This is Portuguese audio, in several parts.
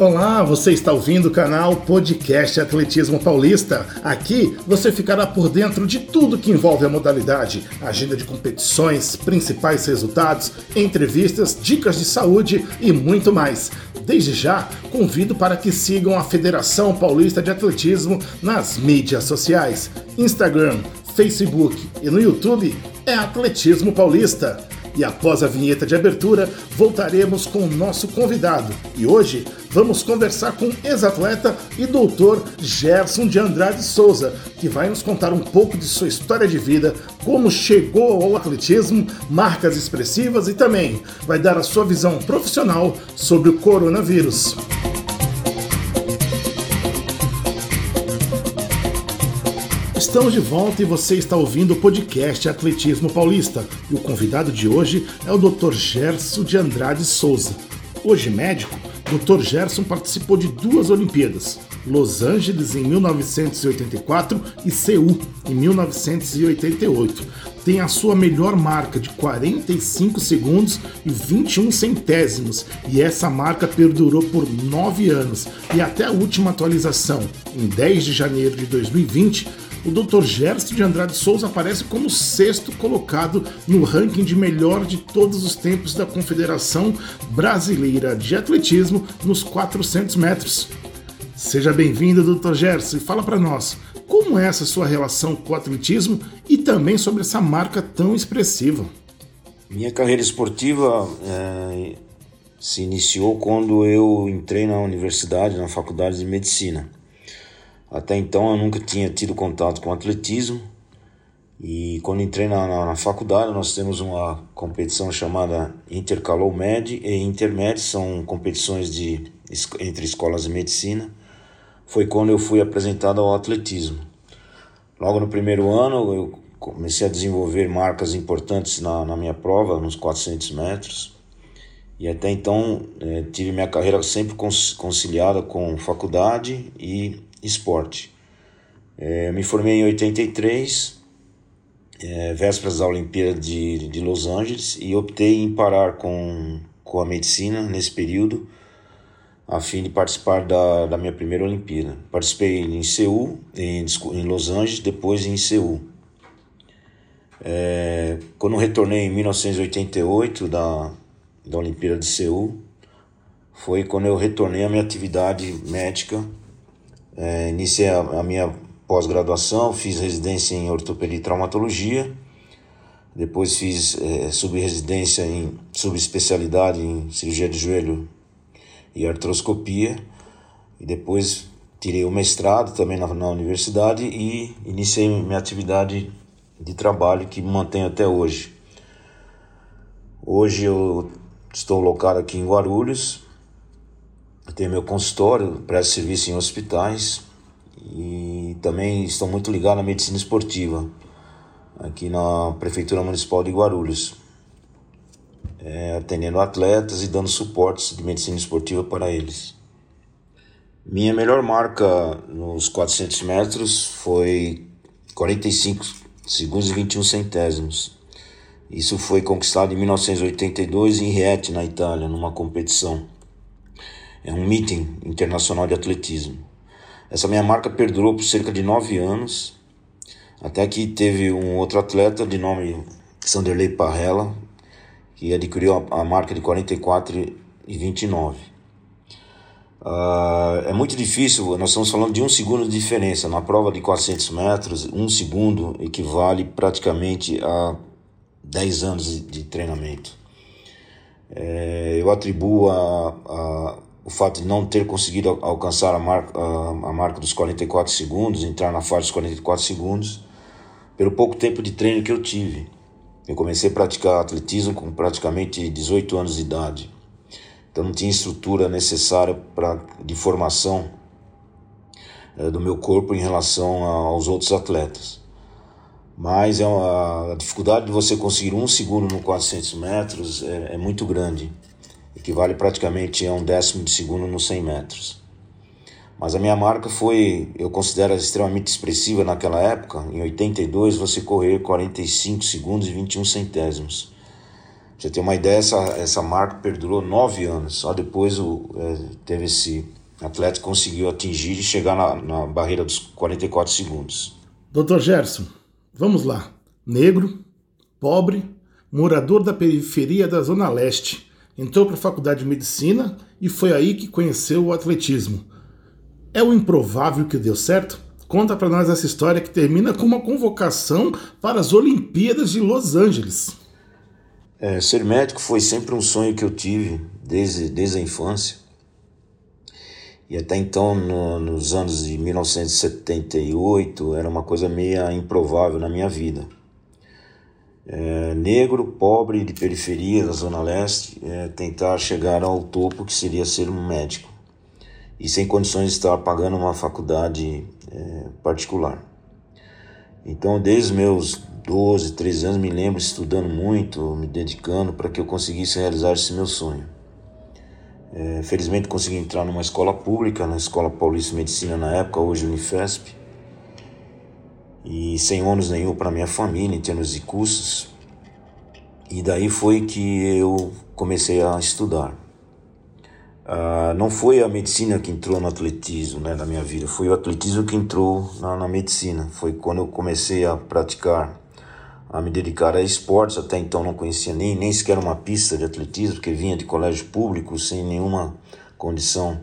Olá, você está ouvindo o canal Podcast Atletismo Paulista. Aqui você ficará por dentro de tudo que envolve a modalidade, agenda de competições, principais resultados, entrevistas, dicas de saúde e muito mais. Desde já, convido para que sigam a Federação Paulista de Atletismo nas mídias sociais: Instagram, Facebook e no YouTube é Atletismo Paulista. E após a vinheta de abertura, voltaremos com o nosso convidado. E hoje vamos conversar com ex-atleta e doutor Gerson de Andrade Souza, que vai nos contar um pouco de sua história de vida, como chegou ao atletismo, marcas expressivas e também vai dar a sua visão profissional sobre o coronavírus. Estamos de volta e você está ouvindo o podcast Atletismo Paulista. E o convidado de hoje é o Dr. Gerson de Andrade Souza. Hoje médico, Dr. Gerson participou de duas Olimpíadas, Los Angeles em 1984 e Seul em 1988. Tem a sua melhor marca de 45 segundos e 21 centésimos, e essa marca perdurou por nove anos. E até a última atualização, em 10 de janeiro de 2020, o Dr. Gerson de Andrade Souza aparece como sexto colocado no ranking de melhor de todos os tempos da Confederação Brasileira de Atletismo nos 400 metros. Seja bem-vindo, Dr. Gerson, e fala para nós como é essa sua relação com o atletismo e também sobre essa marca tão expressiva. Minha carreira esportiva é, se iniciou quando eu entrei na universidade, na faculdade de medicina. Até então eu nunca tinha tido contato com atletismo e quando entrei na, na, na faculdade nós temos uma competição chamada Intercalou Med e Intermed, são competições de, entre escolas de medicina. Foi quando eu fui apresentado ao atletismo. Logo no primeiro ano eu comecei a desenvolver marcas importantes na, na minha prova, nos 400 metros. E até então eh, tive minha carreira sempre conciliada com faculdade e esporte. É, me formei em 83, é, vésperas da Olimpíada de, de Los Angeles, e optei em parar com, com a medicina nesse período, a fim de participar da, da minha primeira Olimpíada. Participei em Seul, em, em Los Angeles, depois em Seul. É, quando retornei em 1988 da, da Olimpíada de Seul, foi quando eu retornei à minha atividade médica é, iniciei a, a minha pós-graduação, fiz residência em ortopedia e traumatologia, depois fiz é, subresidência em subespecialidade em cirurgia de joelho e artroscopia, e depois tirei o mestrado também na, na universidade e iniciei minha atividade de trabalho que mantenho até hoje. Hoje eu estou locado aqui em Guarulhos, tenho meu consultório, presto serviço em hospitais e também estou muito ligado à medicina esportiva aqui na Prefeitura Municipal de Guarulhos, é, atendendo atletas e dando suportes de medicina esportiva para eles. Minha melhor marca nos 400 metros foi 45 segundos e 21 centésimos. Isso foi conquistado em 1982 em Rieti, na Itália, numa competição é um meeting internacional de atletismo. Essa minha marca perdurou por cerca de nove anos, até que teve um outro atleta de nome Sanderley Parrella, que adquiriu a, marca de 44 e 29. Uh, ah, é muito difícil, nós estamos falando de um segundo de diferença. Na prova de 400 metros, um segundo equivale praticamente a 10 anos de, treinamento. É, eu atribuo a, a, o fato de não ter conseguido alcançar a marca, a, a marca dos 44 segundos, entrar na faixa dos 44 segundos, pelo pouco tempo de treino que eu tive. Eu comecei a praticar atletismo com praticamente 18 anos de idade. Então não tinha estrutura necessária pra, de formação é, do meu corpo em relação aos outros atletas. Mas é uma, a dificuldade de você conseguir um segundo no 400 metros é, é muito grande equivale praticamente a um décimo de segundo nos 100 metros. Mas a minha marca foi, eu considero extremamente expressiva naquela época. Em 82 você correr 45 segundos e 21 centésimos. você tem uma ideia, essa, essa marca perdurou nove anos. Só depois o, é, teve esse atleta conseguiu atingir e chegar na, na barreira dos 44 segundos. Doutor Gerson, vamos lá. Negro, pobre, morador da periferia da Zona Leste. Entrou para a faculdade de medicina e foi aí que conheceu o atletismo. É o improvável que deu certo? Conta para nós essa história que termina com uma convocação para as Olimpíadas de Los Angeles. É, ser médico foi sempre um sonho que eu tive desde, desde a infância. E até então, no, nos anos de 1978, era uma coisa meio improvável na minha vida. É, negro, pobre, de periferia da Zona Leste, é, tentar chegar ao topo que seria ser um médico. E sem condições de estar pagando uma faculdade é, particular. Então, desde meus 12, 13 anos, me lembro estudando muito, me dedicando para que eu conseguisse realizar esse meu sonho. É, felizmente consegui entrar numa escola pública, na Escola Paulista de Medicina na época, hoje Unifesp, e sem ônus nenhum para minha família em termos de custos. E daí foi que eu comecei a estudar. Uh, não foi a medicina que entrou no atletismo né, na minha vida, foi o atletismo que entrou na, na medicina. Foi quando eu comecei a praticar a me dedicar a esportes. Até então não conhecia nem, nem sequer uma pista de atletismo, porque vinha de colégio público sem nenhuma condição,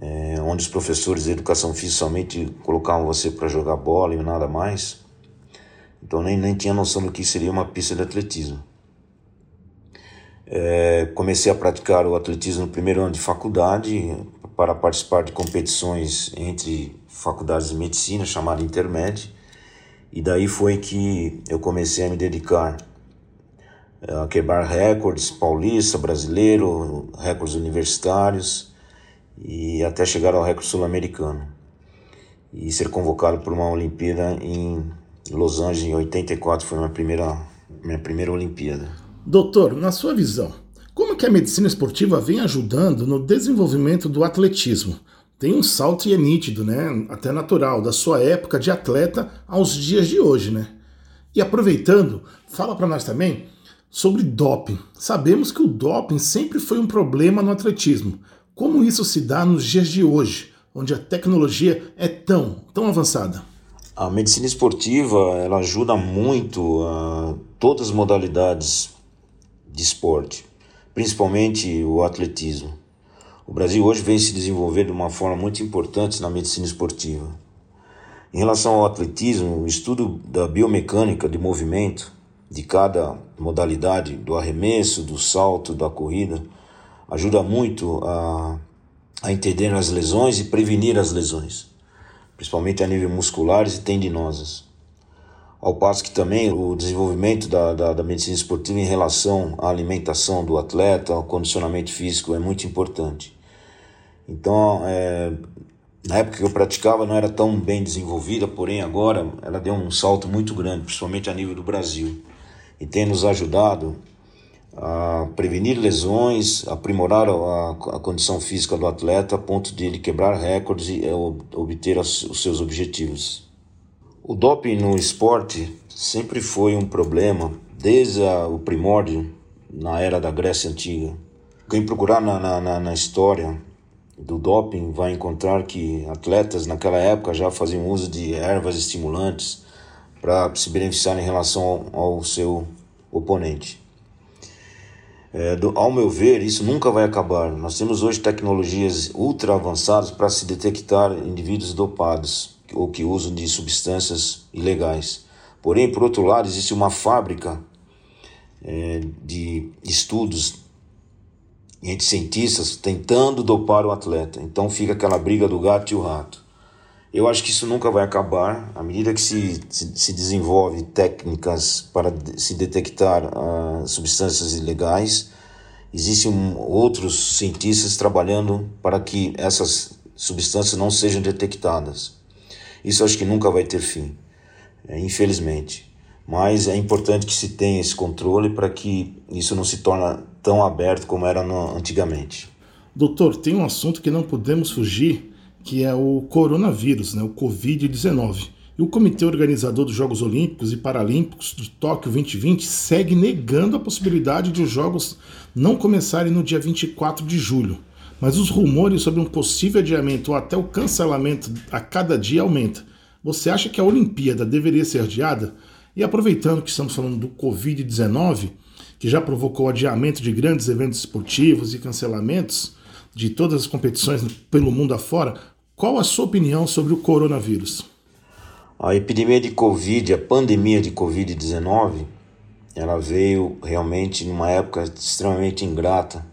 é, onde os professores de educação física somente colocavam você para jogar bola e nada mais. Então nem, nem tinha noção do que seria uma pista de atletismo. É, comecei a praticar o atletismo no primeiro ano de faculdade para participar de competições entre faculdades de medicina, chamada Intermed e daí foi que eu comecei a me dedicar a quebrar recordes paulista, brasileiro, recordes universitários e até chegar ao recorde sul-americano. E ser convocado para uma Olimpíada em Los Angeles em 84 foi minha primeira minha primeira Olimpíada. Doutor, na sua visão, como que a medicina esportiva vem ajudando no desenvolvimento do atletismo? tem um salto e é nítido, né? Até natural, da sua época de atleta aos dias de hoje, né? E aproveitando, fala para nós também sobre doping. Sabemos que o doping sempre foi um problema no atletismo. Como isso se dá nos dias de hoje, onde a tecnologia é tão, tão avançada? A medicina esportiva ela ajuda muito a todas as modalidades de esporte, principalmente o atletismo. O Brasil hoje vem se desenvolver de uma forma muito importante na medicina esportiva. Em relação ao atletismo, o estudo da biomecânica de movimento de cada modalidade, do arremesso, do salto, da corrida, ajuda muito a, a entender as lesões e prevenir as lesões, principalmente a nível musculares e tendinosas. Ao passo que também o desenvolvimento da, da, da, medicina esportiva em relação à alimentação do atleta, ao condicionamento físico é muito importante. Então, é, na época que eu praticava não era tão bem desenvolvida, porém agora ela deu um salto muito grande, principalmente a nível do Brasil, e tem nos ajudado a prevenir lesões, aprimorar a, a condição física do atleta a ponto de ele quebrar recordes e é, obter os, os seus objetivos. O doping no esporte sempre foi um problema desde a, o primórdio na era da Grécia Antiga. Quem procurar na, na, na história do doping vai encontrar que atletas naquela época já faziam uso de ervas estimulantes para se beneficiar em relação ao, ao seu oponente. É, do, ao meu ver, isso nunca vai acabar. Nós temos hoje tecnologias ultra avançadas para se detectar indivíduos dopados ou que usam de substâncias ilegais. Porém, por outro lado, existe uma fábrica é, de estudos entre cientistas tentando dopar o atleta. Então fica aquela briga do gato e o rato. Eu acho que isso nunca vai acabar. À medida que se, se, se desenvolve técnicas para se detectar uh, substâncias ilegais, existem outros cientistas trabalhando para que essas substâncias não sejam detectadas. Isso acho que nunca vai ter fim, é, infelizmente. Mas é importante que se tenha esse controle para que isso não se torne tão aberto como era no, antigamente. Doutor, tem um assunto que não podemos fugir, que é o coronavírus, né, o Covid-19. E o comitê organizador dos Jogos Olímpicos e Paralímpicos de Tóquio 2020 segue negando a possibilidade de os Jogos não começarem no dia 24 de julho. Mas os rumores sobre um possível adiamento ou até o cancelamento a cada dia aumentam. Você acha que a Olimpíada deveria ser adiada? E aproveitando que estamos falando do Covid-19, que já provocou adiamento de grandes eventos esportivos e cancelamentos de todas as competições pelo mundo afora, qual a sua opinião sobre o coronavírus? A epidemia de Covid, a pandemia de Covid-19, ela veio realmente numa época extremamente ingrata.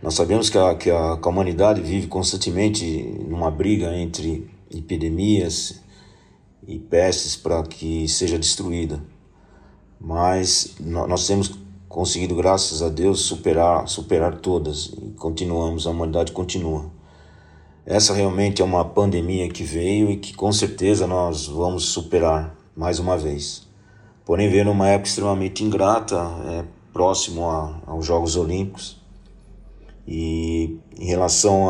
Nós sabemos que a, que a, que a humanidade vive constantemente numa briga entre epidemias e pestes para que seja destruída. Mas nós temos conseguido, graças a Deus, superar, superar todas e continuamos, a humanidade continua. Essa realmente é uma pandemia que veio e que com certeza nós vamos superar mais uma vez. Porém, veio numa época extremamente ingrata, é, próximo a, aos Jogos Olímpicos. E em relação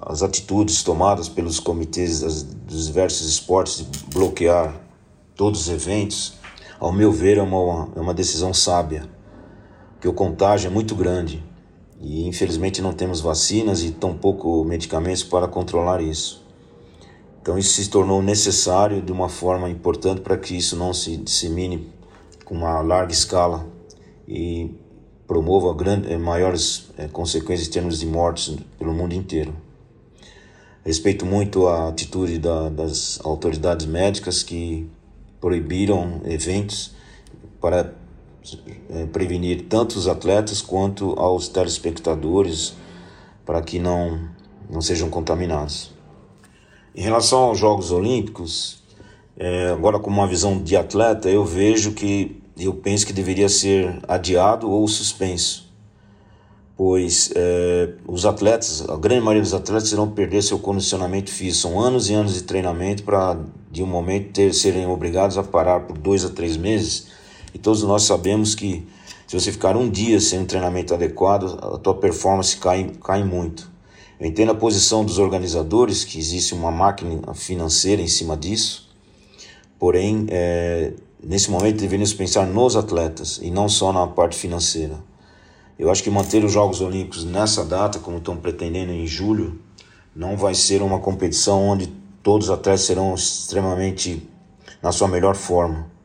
às atitudes tomadas pelos comitês das, dos diversos esportes de bloquear todos os eventos, ao meu ver, é uma, é uma decisão sábia, porque o contágio é muito grande e infelizmente não temos vacinas e tampouco medicamentos para controlar isso. Então isso se tornou necessário de uma forma importante para que isso não se dissemine com uma larga escala e promova grande, eh, maiores é, consequências em termos de mortes pelo mundo inteiro. Respeito muito a atitude da, das autoridades médicas que proibiram eventos para prevenir tanto os atletas quanto aos telespectadores para que não, não sejam contaminados. Em relação aos Jogos Olímpicos, é, agora com uma visão de atleta, eu vejo que eu penso que deveria ser adiado ou suspenso, pois é, os atletas, a grande maioria dos atletas irão perder seu condicionamento físico. São anos e anos de treinamento para, de um momento, ter, serem obrigados a parar por dois a três meses e todos nós sabemos que se você ficar um dia sem um treinamento adequado, a tua performance cai, cai muito. Eu entendo a posição dos organizadores, que existe uma máquina financeira em cima disso, porém, é, nesse momento deveríamos pensar nos atletas e não só na parte financeira. Eu acho que manter os Jogos Olímpicos nessa data, como estão pretendendo em julho, não vai ser uma competição onde todos os atletas serão extremamente na sua melhor forma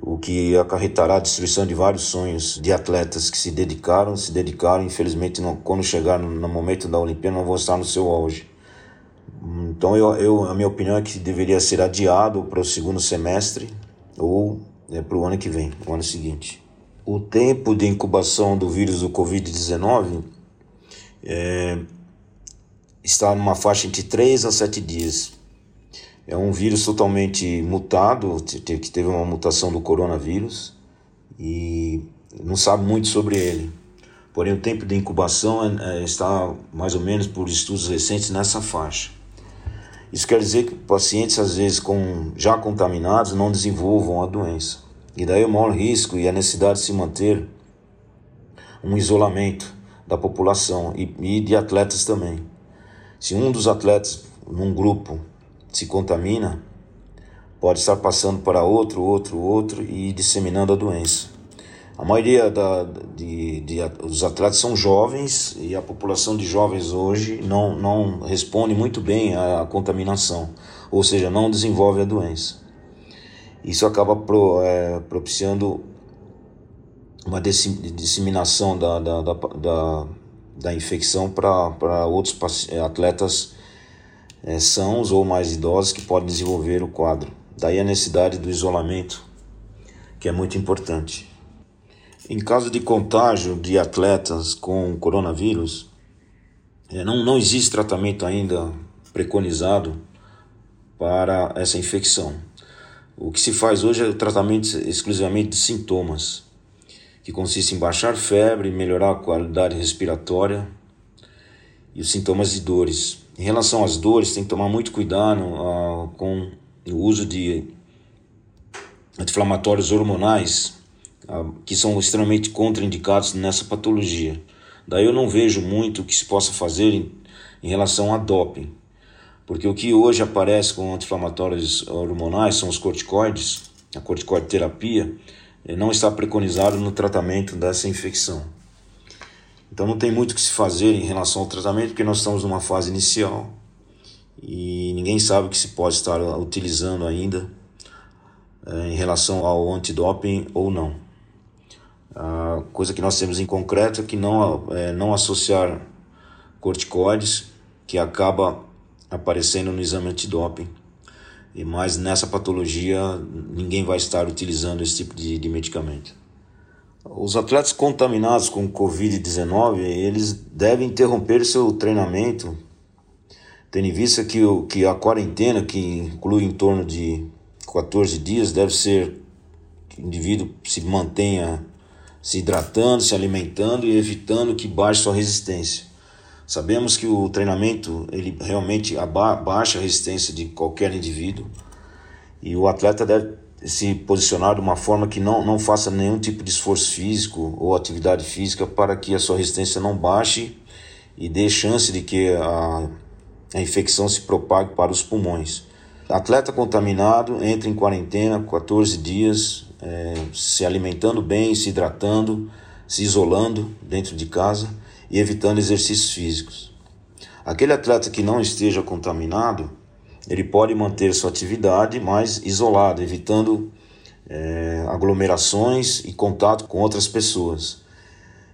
o que acarretará a destruição de vários sonhos de atletas que se dedicaram, se dedicaram, infelizmente não, quando chegar no, no momento da Olimpíada não vão estar no seu auge. Então eu, eu, a minha opinião é que deveria ser adiado para o segundo semestre ou é, para o ano que vem, o ano seguinte. O tempo de incubação do vírus do Covid-19 é, está numa faixa entre 3 a 7 dias é um vírus totalmente mutado, que teve uma mutação do coronavírus e não sabe muito sobre ele. Porém, o tempo de incubação é, é, está mais ou menos por estudos recentes nessa faixa. Isso quer dizer que pacientes, às vezes, com, já contaminados, não desenvolvam a doença. E daí o maior risco e a necessidade de se manter um isolamento da população e, e de atletas também. Se um dos atletas num grupo se contamina, pode estar passando para outro, outro, outro e disseminando a doença. A maioria da, de, de, dos atletas são jovens e a população de jovens hoje não, não responde muito bem à, contaminação, ou seja, não desenvolve a doença. Isso acaba pro, é, propiciando uma disseminação da, da, da, da, da infecção para outros atletas é, sãos ou mais idosos que podem desenvolver o quadro. Daí a necessidade do isolamento, que é muito importante. Em caso de contágio de atletas com coronavírus, é, não, não existe tratamento ainda preconizado para essa infecção. O que se faz hoje é tratamento exclusivamente de sintomas, que consiste em baixar febre, melhorar a qualidade respiratória e os sintomas de dores. Em relação às dores, tem que tomar muito cuidado uh, com o uso de anti-inflamatórios hormonais, uh, que são extremamente contraindicados nessa patologia. Daí eu não vejo muito o que se possa fazer em, em relação a doping. Porque o que hoje aparece com anti-inflamatórios hormonais são os corticoides, a corticoide terapia, não está preconizado no tratamento dessa infecção. Então não tem muito o que se fazer em relação ao tratamento, porque nós estamos numa fase inicial e ninguém sabe o que se pode estar utilizando ainda é, em relação ao antidoping ou não. A coisa que nós temos em concreto é que não, é, não associar corticoides, que acaba aparecendo no exame antidoping. E mas nessa patologia ninguém vai estar utilizando esse tipo de, de medicamento. Os atletas contaminados com Covid-19, eles devem interromper seu treinamento, tendo em vista que, o, que a quarentena, que inclui em torno de 14 dias, deve ser que o indivíduo se mantenha se hidratando, se alimentando e evitando que baixe sua resistência. Sabemos que o treinamento ele realmente abaixa a resistência de qualquer indivíduo e o atleta deve se posicionar de uma forma que não, não faça nenhum tipo de esforço físico ou atividade física para que a sua resistência não baixe e dê chance de que a, a infecção se propague para os pulmões. Atleta contaminado entra em quarentena 14 dias, é, se alimentando bem, se hidratando, se isolando dentro de casa e evitando exercícios físicos. Aquele atleta que não esteja contaminado ele pode manter sua atividade mais isolado, evitando é, aglomerações e contato com outras pessoas.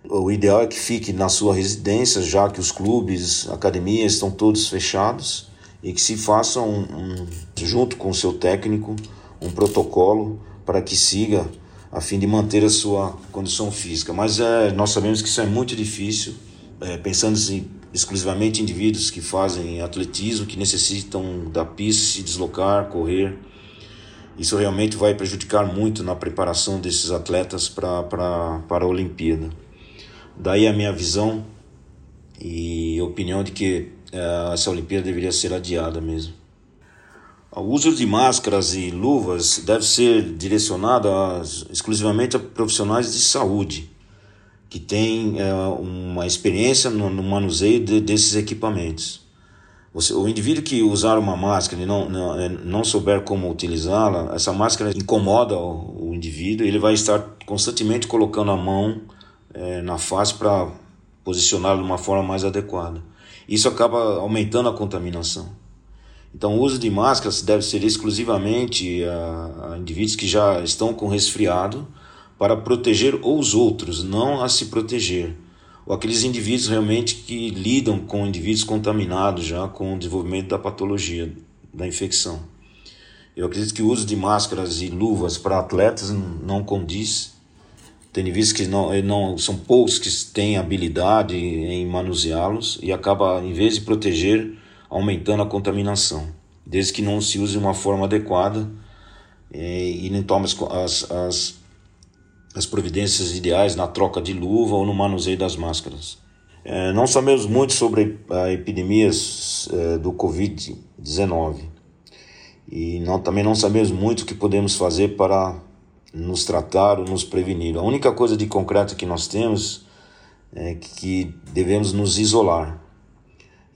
O ideal é que fique na sua residência, já que os clubes, academias estão todos fechados, e que se faça um, um, junto com o seu técnico um protocolo para que siga a fim de manter a sua condição física. Mas é, nós sabemos que isso é muito difícil, é, pensando em exclusivamente indivíduos que fazem atletismo, que necessitam da pista, se deslocar, correr. Isso realmente vai prejudicar muito na preparação desses atletas para a Olimpíada. Daí a minha visão e opinião de que uh, essa Olimpíada deveria ser adiada mesmo. O uso de máscaras e luvas deve ser direcionado a, exclusivamente a profissionais de saúde que tem é, uma experiência no, no manuseio de, desses equipamentos. Você, o indivíduo que usar uma máscara e não, não, é, não souber como utilizá-la, essa máscara incomoda o, o, indivíduo, ele vai estar constantemente colocando a mão é, na face para posicioná-la de uma forma mais adequada. Isso acaba aumentando a contaminação. Então, o uso de máscaras deve ser exclusivamente a, a indivíduos que já estão com resfriado para proteger os outros, não a se proteger. Ou aqueles indivíduos realmente que lidam com indivíduos contaminados já com o desenvolvimento da patologia, da infecção. Eu acredito que o uso de máscaras e luvas para atletas não condiz, tendo visto que não, não, são poucos que têm habilidade em manuseá-los e acaba, em vez de proteger, aumentando a contaminação, desde que não se use de uma forma adequada eh, e, e não tome as, as as providências ideais na troca de luva ou no manuseio das máscaras. É, não sabemos muito sobre a epidemias é, do Covid-19 e não, também não sabemos muito o que podemos fazer para nos tratar ou nos prevenir. A única coisa de concreto que nós temos é que devemos nos isolar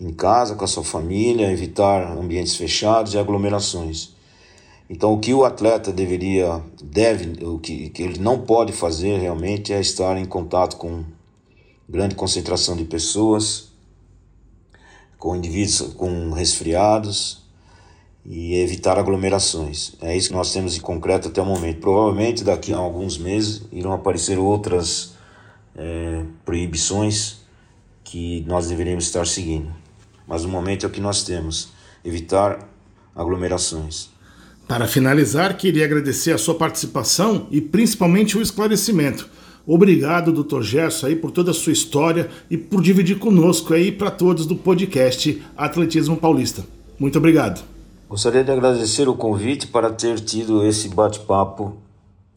em casa, com a sua família, evitar ambientes fechados e aglomerações. Então, o que o atleta deveria, deve, o que, que ele não pode fazer realmente é estar em contato com grande concentração de pessoas, com indivíduos com resfriados e evitar aglomerações. É isso que nós temos em concreto até o momento. Provavelmente daqui a alguns meses irão aparecer outras é, proibições que nós deveríamos estar seguindo. Mas no momento é o que nós temos: evitar aglomerações. Para finalizar, queria agradecer a sua participação e principalmente o esclarecimento. Obrigado, Dr. Gerson, aí por toda a sua história e por dividir conosco aí para todos do podcast Atletismo Paulista. Muito obrigado. Gostaria de agradecer o convite para ter tido esse bate-papo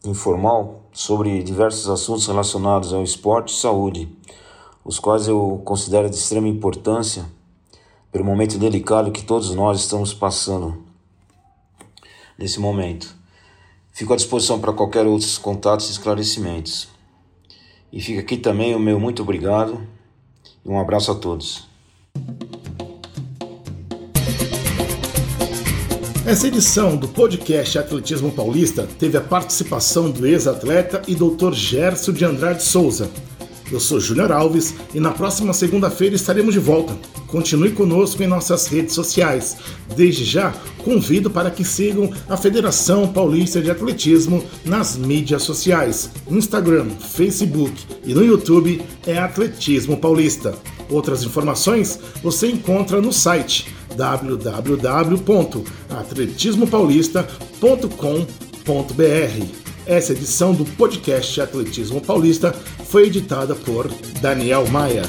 informal sobre diversos assuntos relacionados ao esporte e saúde, os quais eu considero de extrema importância pelo momento delicado que todos nós estamos passando nesse momento. Fico à disposição para qualquer outros contatos e esclarecimentos. E fica aqui também o meu muito obrigado e um abraço a todos. Essa edição do podcast Atletismo Paulista teve a participação do ex-atleta e Dr. Gerson de Andrade Souza. Eu sou Júnior Alves e na próxima segunda-feira estaremos de volta. Continue conosco em nossas redes sociais. Desde já, convido para que sigam a Federação Paulista de Atletismo nas mídias sociais. Instagram, Facebook e no YouTube é Atletismo Paulista. Outras informações você encontra no site www.atletismopaulista.com.br. Essa edição do podcast Atletismo Paulista foi editada por Daniel Maia.